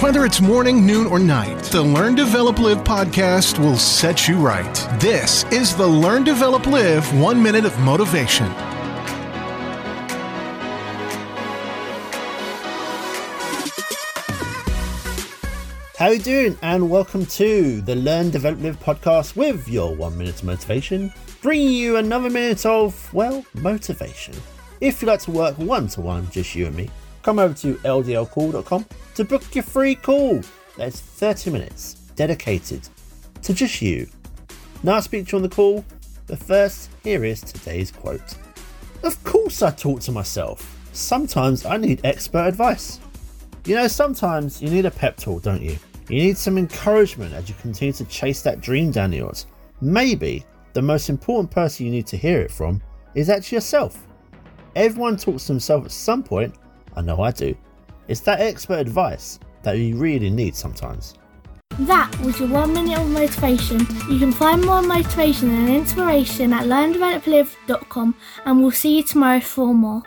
Whether it's morning, noon, or night, the Learn, Develop, Live podcast will set you right. This is the Learn, Develop, Live One Minute of Motivation. How you doing? And welcome to the Learn, Develop, Live podcast with your one minute of motivation, bringing you another minute of, well, motivation. If you like to work one to one, just you and me, come over to ldlcall.com to book your free call. That's 30 minutes dedicated to just you. Now I speak to you on the call, but first, here is today's quote. Of course, I talk to myself. Sometimes I need expert advice. You know, sometimes you need a pep talk, don't you? You need some encouragement as you continue to chase that dream down yours. Maybe the most important person you need to hear it from is actually yourself. Everyone talks to themselves at some point, I know I do. It's that expert advice that you really need sometimes. That was your one minute of motivation. You can find more motivation and inspiration at learndeveloplive.com and we'll see you tomorrow for more.